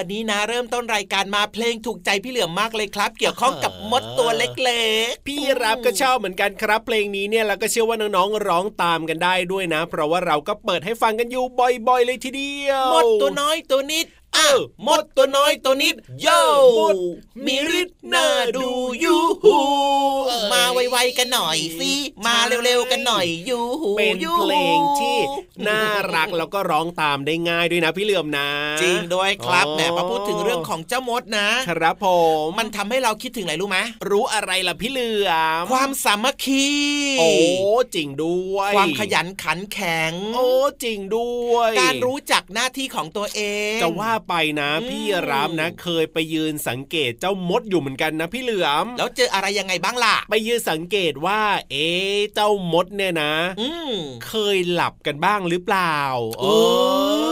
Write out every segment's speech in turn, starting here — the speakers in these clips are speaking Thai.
วันนี้นะเริ่มต้นรายการมาเพลงถูกใจพี่เหลือมมากเลยครับ เกี่ยวข้องกับมดตัวเล็กๆ พี่รับก็ชอบเหมือนกันครับ เพลงนี้เนี่ยแล้วก็เชื่อว่าน้องๆร้องตามกันได้ด้วยนะ เพราะว่าเราก็เปิดให้ฟังกันอยู่บ่อย ๆ เลยทีเดียว มดตัวน้อยตัวนิด อ้าวมดตัวน้อยตัวนิดโย่มดมีฤทธิ์น่าดูยูฮูมาไวๆกันหน่อยสิมาเร็วๆกันหน่อยยูฮูเป็นยูเพลฮูงที่น่ารักแล้วก็ร้องตามได้ง่ายด้วยนะพี่เหลือมนะ จริงด้วยครับอ๋อแหมพอพูดถึงเรื่องของเจ้ามดนะ ครับผมมันทำให้เราคิดถึงอะไรรู้ไหมรู้อะไรล่ะพี่เหลือมความสามัคคีโอ้จริงด้วย ความขยันขันแข็ง โอ้จริงด้วย การรู้จักหน้าที่ของตัวเอง จะว่าไปนะอืมพี่รับนะ เคยไปยืนสังเกตเจ้ามดอยู่เหมือนกันนะพี่เหลือม แล้วเจออะไรยังไงบ้างล่ะ ไปยืนสังเกตว่า เอ๊ะเจ้ามดเนี่ยนะอืมเคยหลับกันบ้างหรือเปล่าเออ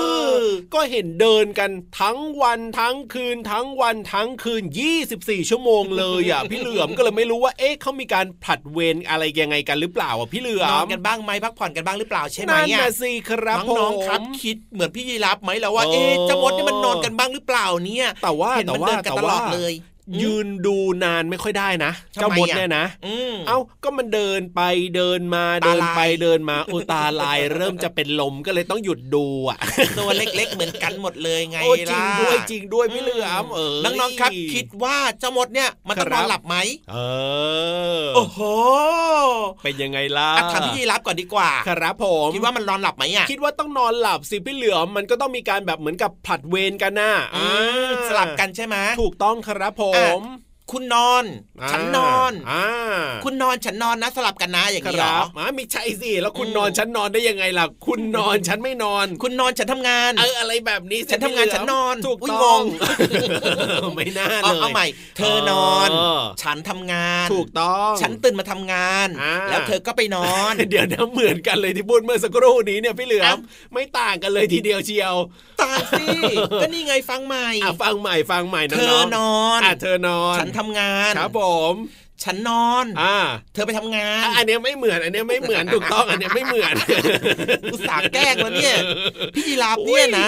ก็เห็นเดินกันทั้งวันทั้งคืนทั้งวันทั้งคืน 24 ชั่วโมงเลยอะพี่เหลือมก็เลยไม่รู้ว่าเอ๊ะเขามีการผลัดเวรอะไรยังไงกันหรือเปล่าอะพี่เหลือมนอนกันบ้างไหมพักผ่อนกันบ้างหรือเปล่าใช่ไหมนั่นอะน่ะสิครับน้องๆครับผมคิดเหมือนพี่ยีรับไหมแล้วว่าเออเอ๊ะเจ้ามดนี่มันนอนกันบ้างหรือเปล่าเนี่ยแต่ว่าเห็นแต่มันว่าเดินกันแต่ตลอว่าดเลย ยืนดูนานไม่ค่อยได้นะทำไมเจ้ามดอะเนี่ยนะอืมเอ้าก็มันเดินไปเดินมาตาเดินลายไปเดินมาโอตาลายเริ่มจะเป็นลมก็เลยต้องหยุดดูอะตัวเล็ก ๆ เหมือนกันหมดเลยไงโอ้จริล่ะงด้วยจริงด้วยพี่เหลือมเออน้องๆครับ คิดว่าเจ้ามดเนี่ยมันต้องคนรัอบนหลับไหมเออโอ้โหเป็นยังไงล่ะอะถามพี่ยีรับก่อนดีกว่า ครับผมคิดว่ามันนอนหลับไหมอะคิดว่าต้องนอนหลับสิพี่เหลือมมันก็ต้องมีการแบบเหมือนกับผลัดเวรกันนะอืมสลับกันใช่ไหมถูกต้องครับผม home. คุณนอน ฉันนอนอ่าคุณนอนฉันนอนนะสลับกันนะอย่างคนี้เหรรัอบอ่าไม่ใช่สิแล้วคุณอืมนอนฉันนอนได้ยังไงล่ะ คุณนอนฉันไม่นอน คุณนอนฉันทำงาน เอออะไรแบบนี้สิฉันทำงานพี่เหลืฉันนอนถูกอุ๊ยต้องงไม่น่าเอาเลยเอาใหม่ เธอนอนเออฉันทำงาน ถูกต้อง ฉันตื่นมาทำงานอ่าแล้วเธอก็ไปนอน เดี๋ยวนะเหมือนกันเลยที่พูดเมื่อสักครู่นี้เนี่ยพี่เหลือมเอ้าไม่ต่างกันเลยทีเดียวเชียวตายสิก็นี่ไงฟังใหม่อะฟังใหม่ฟังใหม่น้เธองอนอนอะเธอนอนฉันทำงานครับผมฉันนอน อ่า เธอไปทำงานอะอันเนี้ยไม่เหมือน อันเนี้ยไม่เหมือนถูกต้อง อันเนี้ยไม่เหมือนอุตส่าห์แกล้งแล้วเนี่ย พี่ยีราฟเนี่ยนะ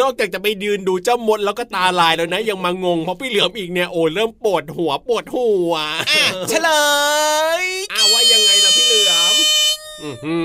นอกจากจะไปยืนดูเจ้ามดแล้วก็ตาลายแล้วนะ ยังมางงเพราะพี่เหลือมอีกเนี่ยโอ้เริ่มปวดหัวปวดหัวอะเฉลยอ้าวว่ายังไงล่ะพี่เหลือมอื้อหื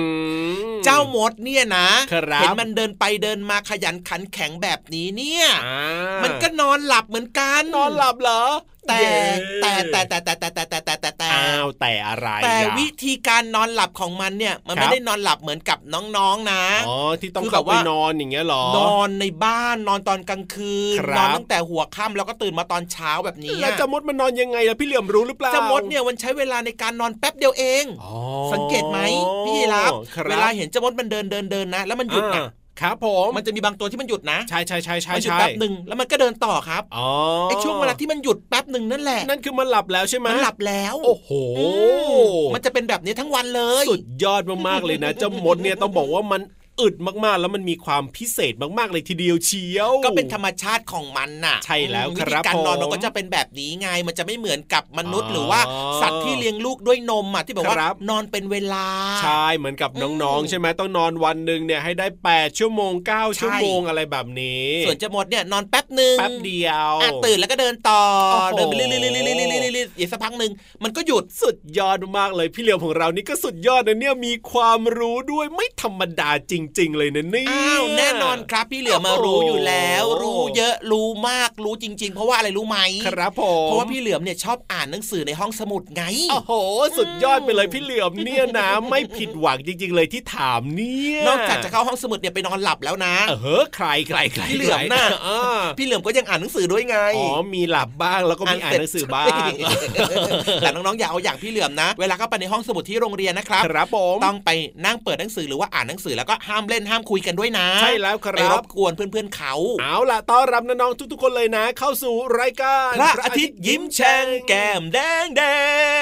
อเจ้ามดเนี่ยนะครับเห็นมันเดินไปเดินมาขยันขันแข็งแบบนี้เนี่ยอ่ามันก็นอนหลับเหมือนกัน นอนหลับเหรอ แต่เย้แต่แต่แต่แต่แต่แต่แต่แต่แต่แต่อ้าวแต่อะไรแต่อะวิธีการนอนหลับของมันเนี่ยมันครัไม่บได้นอนหลับเหมือนกับน้องๆนะอ๋อที่ต้องคือเข้าแบบไปว่านอนอย่างเงี้ยเหรอนอนในบ้านนอนตอนกลางคืนครับนอนตั้งแต่หัวค่ำแล้วก็ตื่นมาตอนเช้าแบบนี้แล้วจะมดมันนอนยังไงล่ะพี่เหลี่ยมรู้หรือเปล่าจะมดเนี่ยมันใช้เวลาในการนอนแป๊บเดียวเองอ๋อสังเกตไหมพี่รับครับเวลาเห็นเจ้ามดมันเดินเดินเดินนะ แล้วมันหยุดอ่านะ ครับผมมันจะมีบางตัวที่มันหยุดนะ ใช่ใช่ใช่ใช่มันหยุดใช่แป๊บหนึ่งแล้วมันก็เดินต่อครับอ๋อไอ้ช่วงเวลาที่มันหยุดแป๊บหนึ่งนั่นแหละ นั่นคือมันหลับแล้วใช่ไหมมันหลับแล้ว โอ้โหอืมมันจะเป็นแบบนี้ทั้งวันเลย สุดยอดมากๆเลยนะเจ้ามดเนี่ยต้องบอกว่ามัน อึดมากๆ แล้วมันมีความพิเศษมากๆเลยทีเดียวเชียว ก็เป็นธรรมชาติของมันน่ะ ใช่แล้วอืมควิรัธีบการนอนผมมันก็จะเป็นแบบนี้ไง มันจะไม่เหมือนกับมนุษย์อ๋อหรือว่าสัตว์ที่เลี้ยงลูกด้วยนมอะที่บอกว่าครับนอนเป็นเวลา ใช่เหมือนกับน้องๆ ใช่ไหมต้องนอนวันหนึ่งเนี่ยให้ได้ 8 ชั่วโมง 9 ชั่วโมงอะไรแบบนี้ ส่วนจะหมดเนี่ยนอนแป๊บหนึ่งแป๊บเดียวอะตื่นแล้วก็เดินต่อโอ้โหเดินไปเรื่อยๆๆๆๆๆๆอีกสักพักหนึ่งมันก็หยุดสุดยอดมากเลยพี่เหลียวของเรานี่ก็สุดยอดนะเนี่ยมีความรู้ด้วยไม่ธรรมดาจริงๆ เลยนะเนี่ยอ้าวแน่นอนครับ พี่เหลือมาโอ้โหรู้อยู่แล้ว รู้เยอะรู้มากรู้จริง ๆ เพราะว่าอะไรรู้ไหมครับผมเพราะว่าพี่เหลือมเนี่ยชอบอ่านหนังสือในห้องสมุดไงโอ้โห สุดยอดไปเลยพี่เหลือมเนี่ยนะ ไม่ผิดหวังจริง ๆ เลยที่ถามเนี่ยนอกจากจะเข้าห้องสมุดเนี่ยไปนอนหลับแล้วนะเออใครใครใครพี่เหลือมน่ะอ่าพี่เหลือมก็ยังอ่านหนังสือด้วยไงอ๋อมีหลับบ้างแล้วก็มีอ่านหนังสือบ้างแต่น้องๆอย่าเอาอย่างพี่เหลือมนะ เวลาเข้าไปในห้องสมุดที่โรงเรียนนะครับครับผมต้องไปนั่งเปิดหนังสือหรือว่าอ่านหนังสือแล้วก็ห้ามเล่นห้ามคุยกันด้วยนะใช่แล้วคไปรัรบบกวนเพื่อนๆเขา เอาล่ะต้อนรับน้องๆทุกๆคนเลยนะ เข้าสู่รายการพระอาทิตย์ยิ้มแฉ่งแก้มแดงแด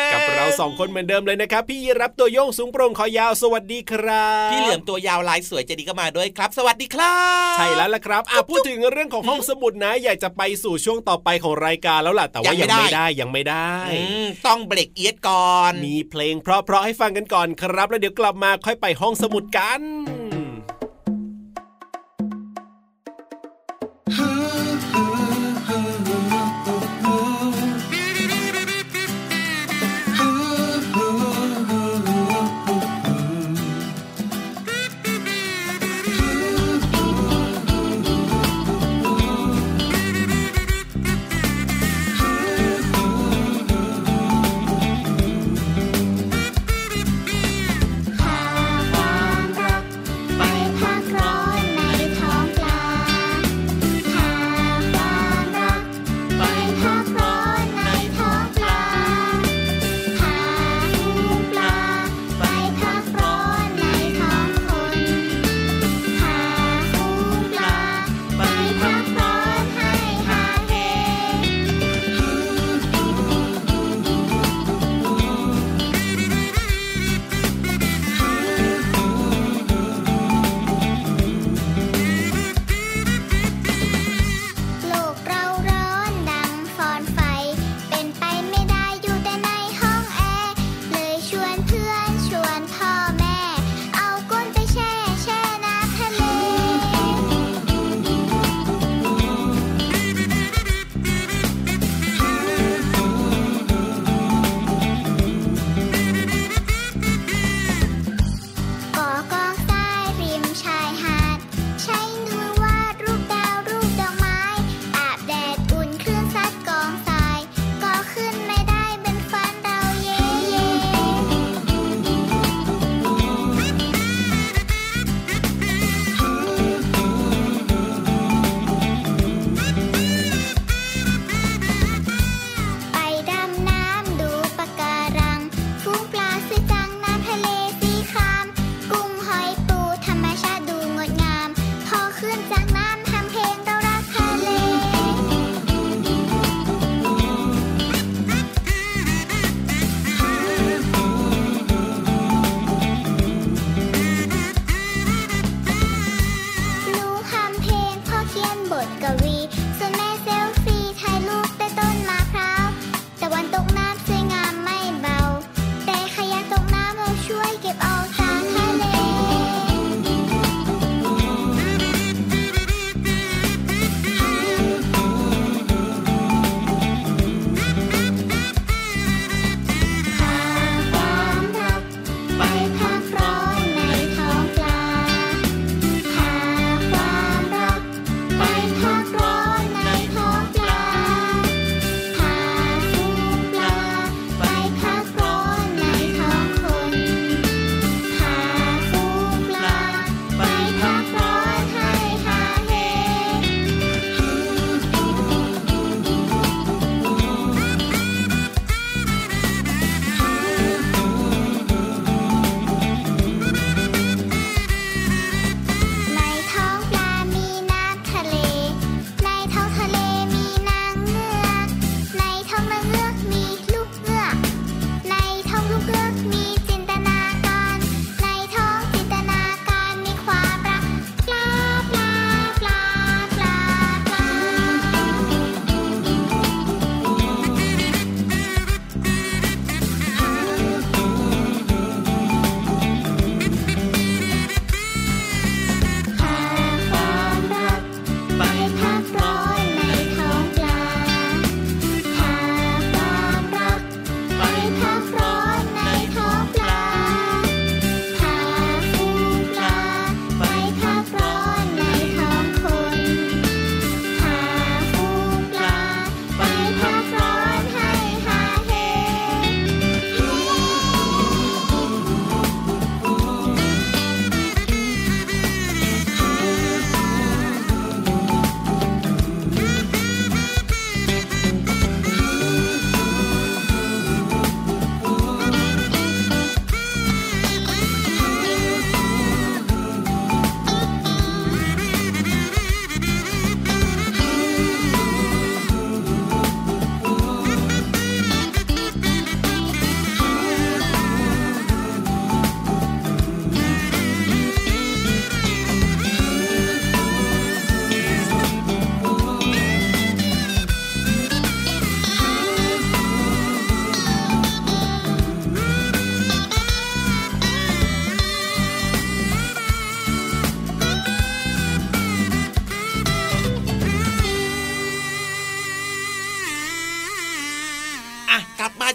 งกับเราสองคนเหมือนเดิมเลยนะครับพี่ยีรับตัวโยงสูงโปร่งคอยาวสวัสดีครับพี่เหลือมตัวยาวลายสวยใจดีก็มาด้วยครับ สวัสดีครับ ใช่แล้วล่ะครับอะพูดถึงเรื่องของห้องสมุดนะ อยากจะไปสู่ช่วงต่อไปของรายการแล้วล่ะแต่ว่ายังไม่ได้ยังไม่ได้อืมต้องเบรกเอียดก่อน มีเพลงเพราะๆให้ฟังกันก่อนครับ แล้วเดี๋ยวกลับมาค่อยไปห้องสมุดกัน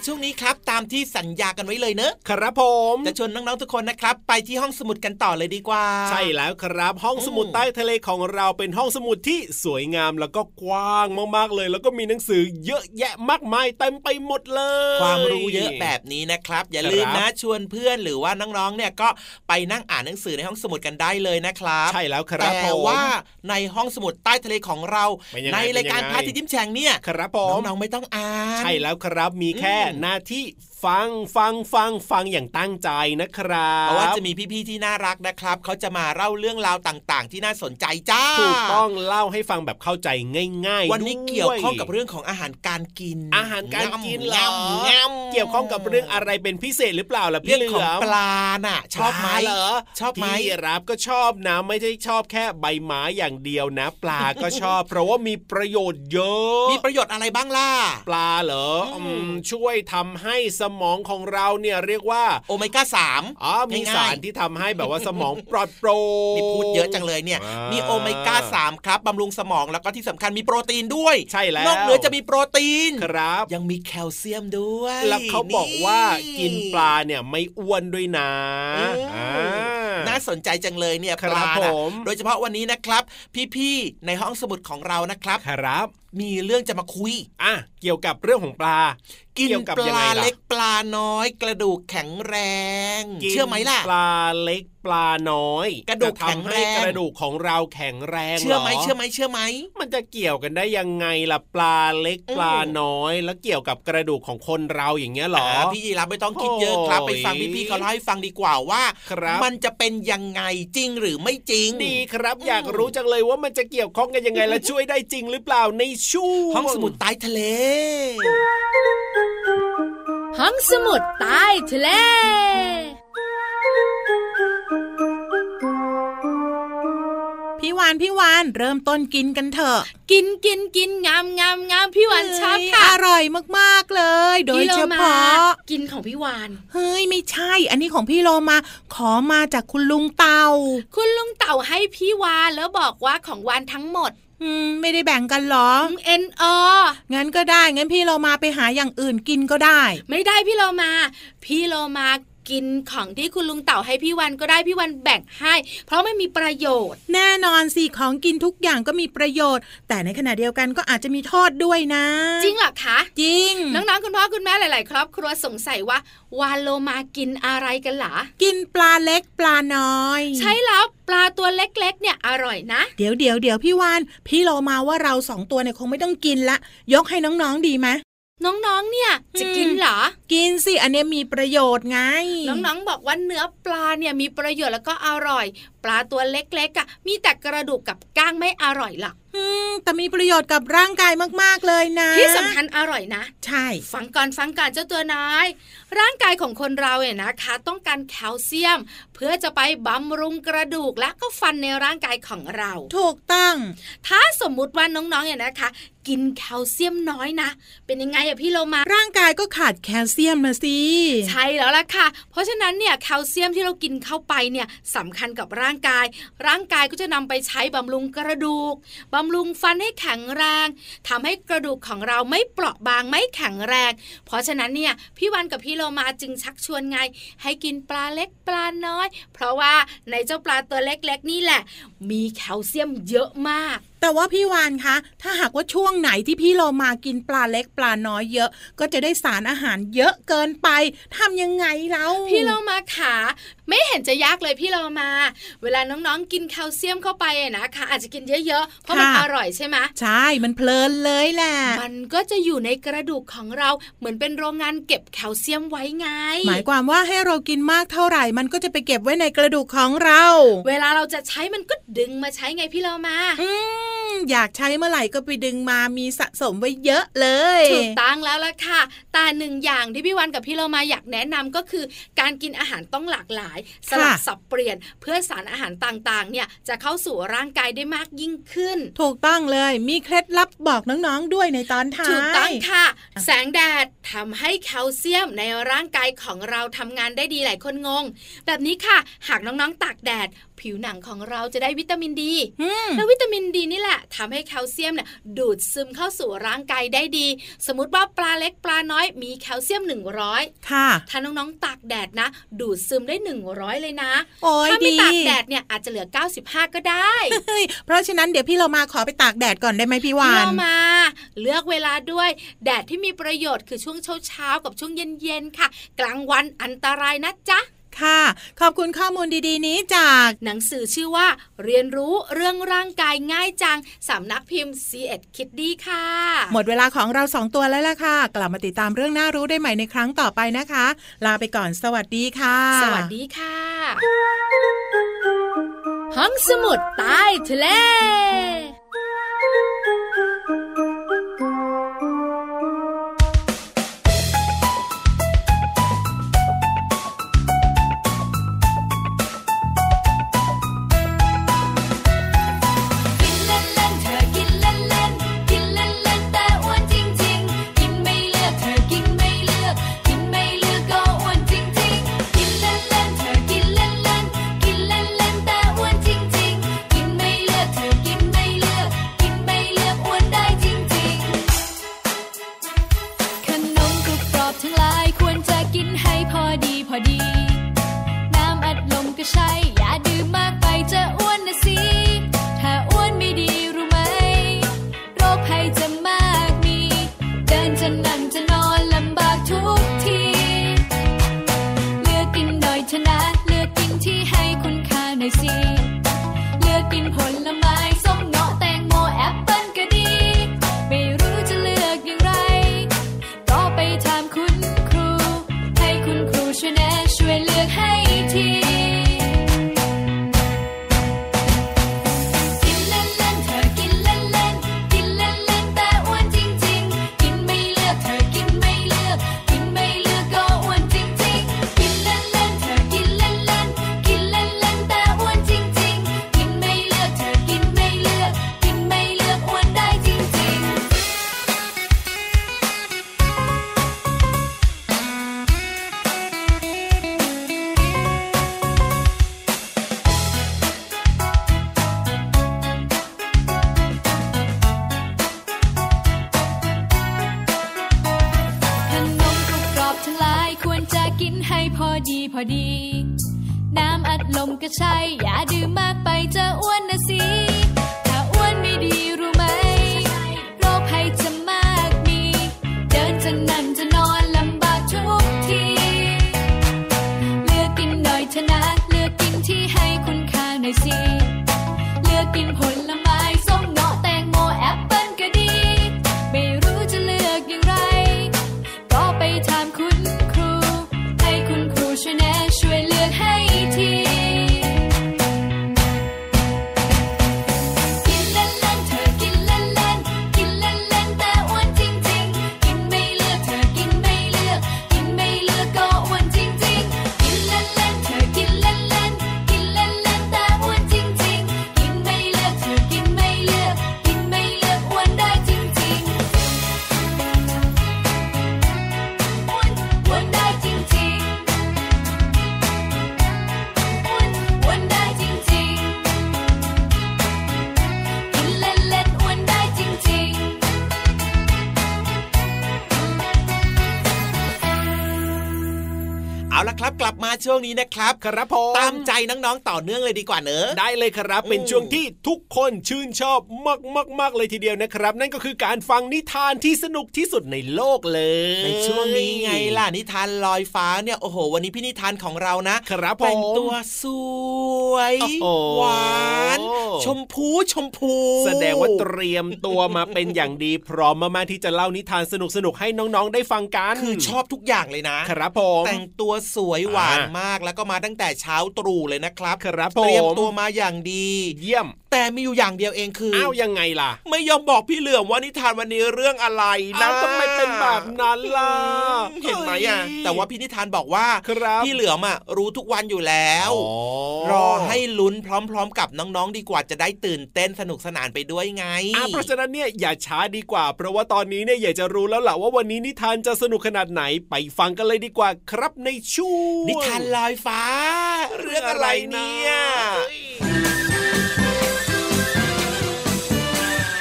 ช่วงนี้ครับ ตามที่สัญญากันไว้เลยเนอะครับผมจะชวนน้องๆทุกคนนะครับ ไปที่ห้องสมุดกันต่อเลยดีกว่า ใช่แล้วครับ ห้องสมุดอืมใต้ทะเลของเราเป็นห้องสมุดที่สวยงามแล้วก็กว้างมากๆเลย แล้วก็มีหนังสือเยอะแยะมากมายเต็มไปหมดเลย ความรู้เยอะแบบนี้นะครับ อย่าลืมนะชวนเพื่อนหรือว่าน้องๆเนี่ยก็ไปนั่งอ่านหนังสือในห้องสมุดกันได้เลยนะครับใช่แล้วครับแต่ผมว่าในห้องสมุดใต้ทะเลของเราเป็นยังไงในรายการเป็นยังไงพระอาทิตย์ยิ้มแฉ่งเนี่ยครับผมน้องๆไม่ต้องอ่านใช่แล้วครับมีแค่อืมหน้าที่ ฟังฟังฟังฟังอย่างตั้งใจนะครับเพราะว่าจะมีพี่ๆที่น่ารักนะครับเขาจะมาเล่าเรื่องราวต่างๆ ที่น่าสนใจจ้าถูกต้องเล่าให้ฟังแบบเข้าใจง่าย ๆ วันนี้ด้เกี่ยวข้องกับเรื่องของอาหารการกิน อาหารการกินเหรอง่ำง่ำเกี่ยวข้องกับเรื่องอะไรเป็นพิเศษหรือเปล่าล่ะพี่เรื่องเหลืของอมปลาน่ะ ชอบไหมปลาเหรอชอบไหมพี่รับก็ชอบนะไม่ใช่ชอบแค่ใบไม้อย่างเดียวนะ ปลาก็ชอบ เพราะว่ามีประโยชน์เยอะ มีประโยชน์อะไรบ้างล่ะปลาเหรออืมอืมช่วยทำให้สมองของเราเนี่ยเรียกว่าโอเมก้าสามอ๋อมีง่ายๆสารที่ทำให้แบบว่าสมองปลอดโปร่งนี่พูดเยอะจังเลยเนี่ยอ่ามีมีโอเมก้าสามครับบำรุงสมองแล้วก็ที่สำคัญมีโปรตีนด้วย ใช่แล้วนอกเหนือจะมีโปรตีนครับ ยังมีแคลเซียมด้วย แล้วเขาบอกว่ากินปลาเนี่ยไม่อ้วนด้วยนะอืมอ่าน่าสนใจจังเลยเนี่ยคปรับลาผน่ะมโดยเฉพาะวันนี้นะครับ พี่ๆในห้องสมุดของเรานะครับครับมีเรื่องจะมาคุย อะเกี่ยวกับเรื่องของปลา กินเกี่ยวกับปยังไงลาล่ะเล็กปลาน้อย กระดูกแข็งแรงกินเชื่อไหมล่ะ ปลาเล็กปลาน้อย กระดูกจทำให้แข็งแรงกระดูกของเราแข็งแรงเชื่อไหมรเชื่อไหมเชื่อไหม มันจะเกี่ยวกันได้ยังไงล่ะปลาเล็กอืมปลาน้อย แล้วเกี่ยวกับกระดูกของคนเราอย่างเงี้ยเหรออ่าพี่ยีรับไม่ต้องคิดเยอะครับโอ้ยไปฟังพี่ๆเขาเล่าให้ฟังดีกว่าว่าครับมันจะเป็นยังไงจริงหรือไม่จริงดีครับอืมอยากรู้จังเลยว่ามันจะเกี่ยวข้องกันยังไงและช่วยได้จริงหรือเปล่าในช่วงห้องสมุดใต้ทะเล ห้องสมุดใต้ทะเลพี่วานพี่วานเริ่มต้นกินกันเถอะ กินกินกินงามงามงามพี่วานชอบเฮ้ยค่ะอร่อยมากๆเลย โดยพี่โลเฉมาพาะกินของพี่วานเฮ้ยไม่ใช่ อันนี้ของพี่โลมาขอมาจากคุณลุงเตาคุณลุงเต่าให้พี่วานแล้วบอกว่าของวานทั้งหมดอืม ไม่ได้แบ่งกันเหรอเอ็นองั้นก็ได้งั้นพี่โลมาไปหาอย่างอื่นกินก็ได้ ไม่ได้พี่โลมา พี่โลมา กินของที่คุณลุงเต่าให้พี่วันก็ได้พี่วันแบ่งให้ เพราะไม่มีประโยชน์ แน่นอนสิของกินทุกอย่างก็มีประโยชน์ แต่ในขณะเดียวกันก็อาจจะมีโทษด้วยนะ จริงเหรอคะจริงน้องๆคุณพ่อคุณแม่หลาย ๆ ครอบครัวสงสัยว่าวานโลมากินอะไรกันหรอกินปลาเล็กปลาน้อย ใช่แล้วปลาตัวเล็ก ๆ เนี่ยอร่อยนะ เดี๋ยวเดี๋ยวเดี๋ยวพี่วานพี่โลมาว่าเราสองตัวเนี่ยคงไม่ต้องกินละ ยกให้น้องๆดีไหม น้องๆ เนี่ย จะกินเหรอ กินสิ อันเนี้ยมีประโยชน์ไง น้องๆ บอกว่าเนื้อปลาเนี่ยมีประโยชน์แล้วก็อร่อย ปลาตัวเล็กๆอะมีแต่กระดูกกับก้างไม่อร่อยหรอกอืม แต่มีประโยชน์กับร่างกายมากๆเลยนะ ที่สำคัญอร่อยนะ ใช่ ฟังก่อนฟังก่อนเจ้าตัวน้อยร่างกายของคนเราเนี่ยนะคะ ต้องการแคลเซียม เพื่อจะไปบำรุงกระดูกและก็ฟันในร่างกายของเรา ถูกต้อง ถ้าสมมุติว่าน้องๆเนี่ยนะคะ กินแคลเซียมน้อยนะ เป็นยังไงอะพี่โลมา ร่างกายก็ขาดแคลเซียมนะสิใช่แล้วล่ะค่ะ เพราะฉะนั้นเนี่ยแคลเซียมที่เรากินเข้าไปเนี่ยสำคัญกับร่างกาย ร่างกายก็จะนำไปใช้บำรุงกระดูกบำรุงฟันให้แข็งแรงทำให้กระดูกของเราไม่เปราะบางไม่แข็งแรง เพราะฉะนั้นเนี่ยพี่วันกับพี่โลมาจึงชักชวนไง ให้กินปลาเล็กปลาน้อย เพราะว่าในเจ้าปลาตัวเล็กๆนี่แหละ มีแคลเซียมเยอะมาก แต่ว่าพี่วานคะถ้าหากว่าช่วงไหนที่พี่โลมากินปลาเล็กปลาน้อยเยอะ ก็จะได้สารอาหารเยอะเกินไปทำยังไงแล้วพี่เรามาขาไม่เห็นจะยากเลยพี่เรามา เวลาน้องๆกินแคลเซียมเข้าไปอะนะคะอาจจะกินเยอะๆเพราะมันอร่อยใช่ไหมใช่มันเพลินเลยแหละมันก็จะอยู่ในกระดูกของเราเหมือนเป็นโรงงานเก็บแคลเซียมไว้ไง หมายความว่าให้เรากินมากเท่าไหร่ มันก็จะไปเก็บไว้ในกระดูกของเรา เวลาเราจะใช้มันก็ดึงมาใช้ไงพี่เรามา อืม อยากใช้เมื่อไหร่ก็ไปดึงมามีสะสมไว้เยอะเลยถูกตั้งแล้วล่ะค่ะแต่หนึ่งอย่างที่พี่วันกับพี่เรามาอยากแนะนำก็คือ การกินอาหารต้องหลากหลาย สลับค่ะสับเปลี่ยนเพื่อสารอาหารต่างๆ เนี่ยจะเข้าสู่ร่างกายได้มากยิ่งขึ้น ถูกต้องเลยมีเคล็ดลับบอกน้องๆด้วยในตอนท้ายถูกต้องค่ะ แสงแดดทำให้แคลเซียมในร่างกายของเราทำงานได้ดีหลายคนงง แบบนี้ค่ะ หากน้องๆตากแดดผิวหนังของเราจะได้วิตามินดีอืมแล้ววิตามินดีนี่แหละทำให้แคลเซียมเนี่ยดูดซึมเข้าสู่ร่างกายได้ดี สมมติว่าปลาเล็กปลาน้อยมีแคลเซียม 100 ค่ะ ถ้าน้องๆตากแดดนะ ดูดซึมได้ 100 เลยนะโอ้ยถ้าไม่ดีตากแดดเนี่ยอาจจะเหลือ 95 ก็ได้เฮ้ยเพราะฉะนั้นเดี๋ยวพี่เรามาขอไปตากแดดก่อนได้ไหมพี่วานเรามา เลือกเวลาด้วย แดดที่มีประโยชน์คือช่วงเช้าๆกับช่วงเย็นๆค่ะ กลางวันอันตรายนะจ๊ะ ค่ะ ขอบคุณข้อมูลดีๆ นี้จากหนังสือชื่อว่า เรียนรู้เรื่องร่างกายง่ายจังสำนักพิมพ์ c ีเอ็ดคิดดีค่ะ หมดเวลาของเราสองตัวแล้วล่ะค่ะ กลับมาติดตามเรื่องน่ารู้ได้ใหม่ในครั้งต่อไปนะคะ ลาไปก่อนสวัสดีค่ะ สวัสดีค่ะ ห้องสมุดใต้ทะเล ครับกลับมาช่วงนี้นะครับครับผมตามใจน้องๆต่อเนื่องเลยดีกว่าเนอะได้เลยครับ เป็นอืมช่วงที่ทุกคนชื่นชอบมากมากมากเลยทีเดียวนะครับ นั่นก็คือการฟังนิทานที่สนุกที่สุดในโลกเลย ในช่วงนี้ไงล่ะนิทานลอยฟ้าเนี่ยโอ้โห วันนี้พี่นิทานของเรานะครับผมแต่งตัวสวยโอ้โหหวานชมพูชมพู แสดงว่าเตรียมตัวมาเป็นอย่างดีพร้อมมากๆที่จะเล่านิทานสนุกๆให้น้องๆได้ฟังกัน คือชอบทุกอย่างเลยนะครับผมแต่งตัวสวยหวานอ่ามากแล้วก็มาตั้งแต่เช้าตรู่เลยนะครับครับผมเตรียมตัวมาอย่างดี เยี่ยมแต่มีอยู่อย่างเดียวเองคืออ้าวยังไงล่ะ ไม่ยอมบอกพี่เหลือมว่านิทานวันนี้เรื่องอะไรนะอ้าวทำไมเป็นแบบนั้นล่ะเห็นไหมอะเฮ้ยแต่ว่าพี่นิทานบอกว่าครับพี่เหลือมอะรู้ทุกวันอยู่แล้วอ๋อรอให้ลุ้นพร้อม ๆ กับน้องๆดีกว่าจะได้ตื่นเต้นสนุกสนานไปด้วยไงอะเพราะฉะนั้นเนี่ยอย่าช้าดีกว่า เพราะว่าตอนนี้เนี่ยอยากจะรู้แล้วล่ะว่าวันนี้นิทานจะสนุกขนาดไหนไปฟังกันเลยดีกว่าครับในช่วงนิทานลอยฟ้า เรื่องอะไรเนี่ย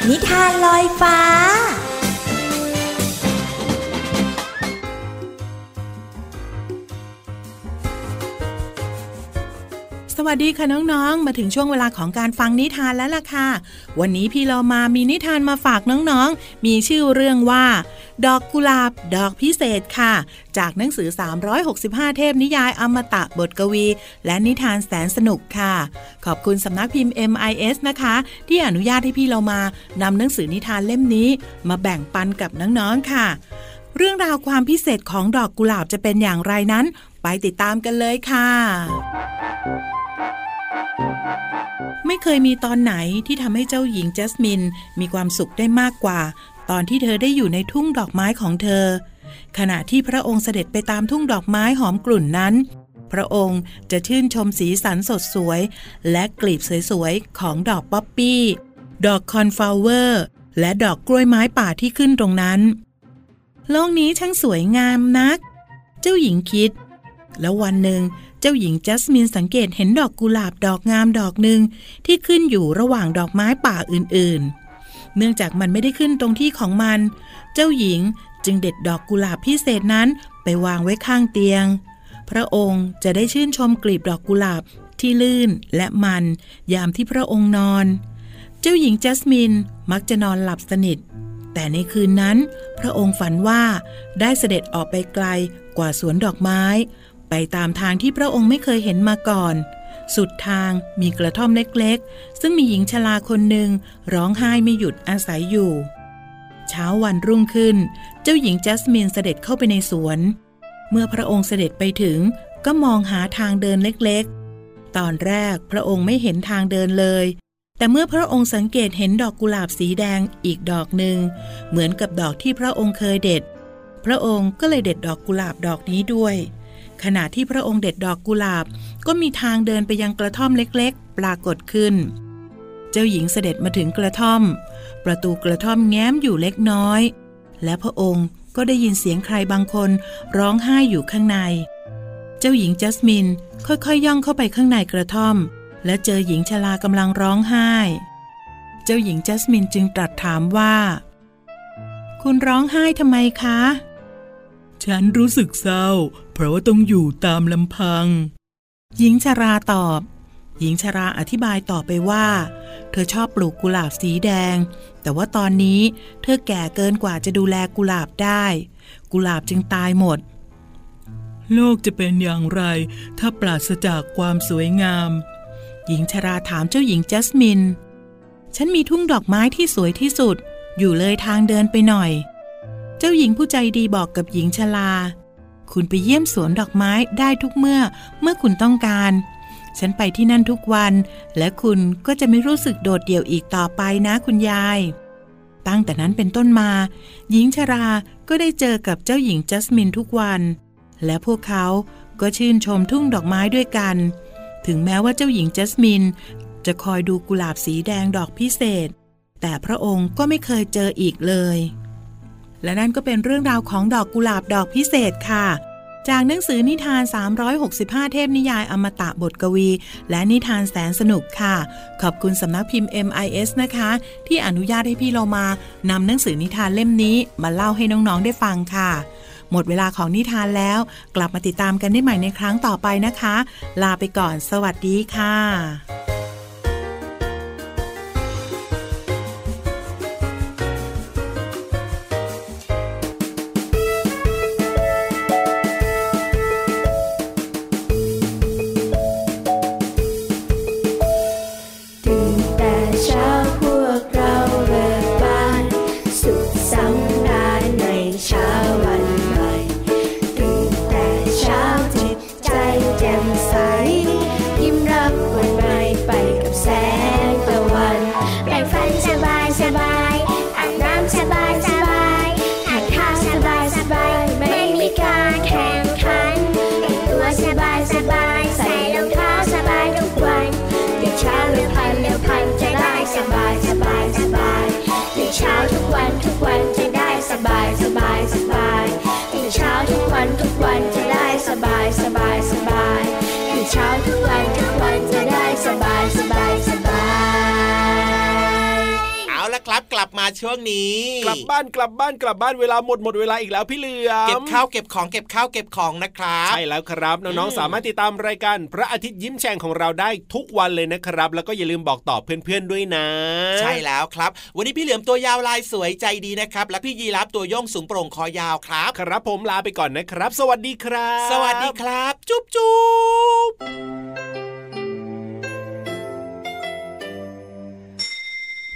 นิทานลอยฟ้า สวัสดีค่ะน้องๆ มาถึงช่วงเวลาของการฟังนิทานแล้วล่ะค่ะ วันนี้พี่เรามามีนิทานมาฝากน้องๆ มีชื่อเรื่องว่า ดอกกุหลาบ ดอกพิเศษค่ะ จากหนังสือ 365 เทพนิยายอมตะบทกวี และนิทานแสนสนุกค่ะ ขอบคุณสำนักพิมพ์ MIS นะคะ ที่อนุญาตให้พี่เรามานำหนังสือนิทานเล่มนี้ มาแบ่งปันกับน้องๆ ค่ะ เรื่องราวความพิเศษของดอกกุหลาบจะเป็นอย่างไรนั้น ไปติดตามกันเลยค่ะ ไม่เคยมีตอนไหนที่ทำให้เจ้าหญิงจัสมินมีความสุขได้มากกว่า ตอนที่เธอได้อยู่ในทุ่งดอกไม้ของเธอ ขณะที่พระองค์เสด็จไปตามทุ่งดอกไม้หอมกลุ่นนั้น พระองค์จะชื่นชมสีสันสดสวย และกลีบสวยๆ ของดอกป๊อปปี้ ดอก cornflower และดอกกล้วยไม้ป่าที่ขึ้นตรงนั้น โลกนี้ช่างสวยงามนัก เจ้าหญิงคิด แล้ววันหนึ่ง จ้าหญิงจัสมินสังเกตเห็นดอกกุหลาบดอกงามดอกหนึ่งที่ขึ้นอยู่ระหว่างดอกไม้ป่าอื่นๆ เนื่องจากมันไม่ได้ขึ้นตรงที่ของมัน เจ้าหญิงจึงเด็ดดอกกุหลาบพิเศษนั้นไปวางไว้ข้างเตียง พระองค์จะได้ชื่นชมกลีบดอกกุหลาบที่ลื่นและมัน ยามที่พระองค์นอน เจ้าหญิงจัสมินมักจะนอนหลับสนิท แต่ในคืนนั้น พระองค์ฝันว่าได้เสด็จออกไปไกลกว่าสวนดอกไม้ ตามทางที่พระองค์ไม่เคยเห็นมาก่อน สุดทางมีกระท่อมเล็กๆ ซึ่งมีหญิงชราคนหนึ่งร้องไห้ไม่หยุดอาศัยอยู่ เช้าวันรุ่งขึ้น เจ้าหญิงจัสมินเสด็จเข้าไปในสวน เมื่อพระองค์เสด็จไปถึงก็มองหาทางเดินเล็กๆ ตอนแรกพระองค์ไม่เห็นทางเดินเลย แต่เมื่อพระองค์สังเกตเห็นดอกกุหลาบสีแดงอีกดอกหนึ่ง เหมือนกับดอกที่พระองค์เคยเด็ด พระองค์ก็เลยเด็ดดอกกุหลาบดอกนี้ด้วย ขณะที่พระองค์เด็ดดอกกุหลาบ ก็มีทางเดินไปยังกระท่อมเล็กๆ ปรากฏขึ้น เจ้าหญิงเสด็จมาถึงกระท่อม ประตูกระท่อมแง้มอยู่เล็กน้อย และพระองค์ก็ได้ยินเสียงใครบางคนร้องไห้อยู่ข้างใน เจ้าหญิงจัสมินค่อยๆย่องเข้าไปข้างในกระท่อม และเจอหญิงชรากำลังร้องไห้ เจ้าหญิงจัสมินจึงตรัสถามว่า คุณร้องไห้ทำไมคะ ฉันรู้สึกเศร้า เพราะว่าต้องอยู่ตามลำพัง หญิงชราตอบ หญิงชราอธิบายต่อไปว่า เธอชอบปลูกกุหลาบสีแดง แต่ว่าตอนนี้เธอแก่เกินกว่าจะดูแลกุหลาบได้ กุหลาบจึงตายหมด โลกจะเป็นอย่างไร ถ้าปราศจากความสวยงาม หญิงชราถามเจ้าหญิงจัสมิน ฉันมีทุ่งดอกไม้ที่สวยที่สุด อยู่เลยทางเดินไปหน่อยเจ้าหญิงผู้ใจดีบอกกับหญิงชราคุณไปเยี่ยมสวนดอกไม้ได้ทุกเมื่อเมื่อคุณต้องการ ฉันไปที่นั่นทุกวัน และคุณก็จะไม่รู้สึกโดดเดี่ยวอีกต่อไปนะคุณยาย ตั้งแต่นั้นเป็นต้นมา หญิงชราก็ได้เจอกับเจ้าหญิงจัสมินทุกวัน และพวกเขาก็ชื่นชมทุ่งดอกไม้ด้วยกัน ถึงแม้ว่าเจ้าหญิงจัสมิน จะคอยดูกุหลาบสีแดงดอกพิเศษ แต่พระองค์ก็ไม่เคยเจออีกเลย และนั่นก็เป็นเรื่องราวของดอกกุหลาบดอกพิเศษค่ะ จากหนังสือนิทาน 365 เทพนิยายอมตะบทกวี และนิทานแสนสนุกค่ะ ขอบคุณสำนักพิมพ์ MIS นะคะ ที่อนุญาตให้พี่เรามานำหนังสือนิทานเล่มนี้มาเล่าให้น้องๆได้ฟังค่ะหมดเวลาของนิทานแล้ว กลับมาติดตามกันได้ใหม่ในครั้งต่อไปนะคะ ลาไปก่อน สวัสดีค่ะ ช่วงนี้ กลับบ้านกลับบ้านกลับบ้านเวลาหมดหมดเวลาอีกแล้วพี่เหลือมเก็บข้าวเก็บของเก็บข้าวเก็บของนะครับใช่แล้วครับน้องๆสามารถติดตามรายการพระอาทิตย์ยิ้มแฉ่งของเราได้ทุกวันเลยนะครับ แล้วก็อย่าลืมบอกต่อเพื่อนๆด้วยนะ ใช่แล้วครับ วันนี้พี่เหลือมตัวยาวลายสวยใจดีนะครับ และพี่ยีรับตัวโยงสูงโปร่งคอยาวครับ ครับผมลาไปก่อนนะครับ สวัสดีครับ สวัสดีครับ จุ๊บจุ๊บ